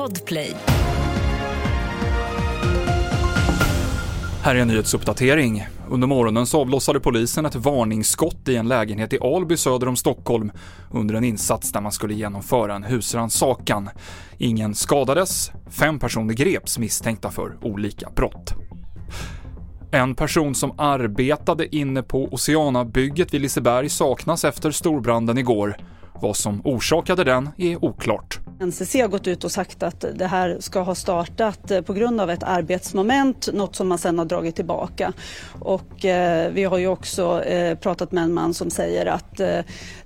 Podplay. Här är en nyhetsuppdatering. Under morgonen så avlossade polisen ett varningsskott i en lägenhet i Alby söder om Stockholm under en insats där man skulle genomföra en husrannsakan. Ingen skadades, fem personer greps misstänkta för olika brott. En person som arbetade inne på Oceanabygget vid Liseberg saknas efter storbranden igår. Vad som orsakade den är oklart. NCC har gått ut och sagt att det här ska ha startat eh, på grund av ett arbetsmoment, något som man sedan har dragit tillbaka. Och eh, vi har ju också eh, pratat med en man som säger att eh,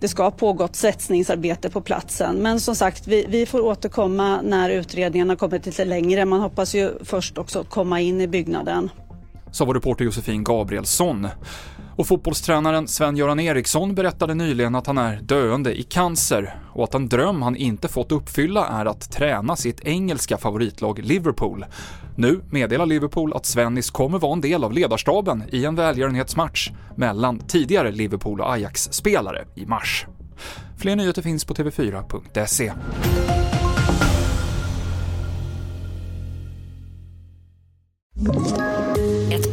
det ska ha pågått svetsningsarbete på platsen. Men som sagt, vi, vi får återkomma när utredningen har kommit lite längre. Man hoppas ju först också komma in i byggnaden. Sa vår reporter Josefin Gabrielsson. Och fotbollstränaren Sven-Göran Eriksson berättade nyligen att han är döende i cancer och att en dröm han inte fått uppfylla är att träna sitt engelska favoritlag Liverpool. Nu meddelar Liverpool att Svennis kommer vara en del av ledarstaben i en välgörenhetsmatch mellan tidigare Liverpool och Ajax-spelare i mars. Fler nyheter finns på tv4.se. Ett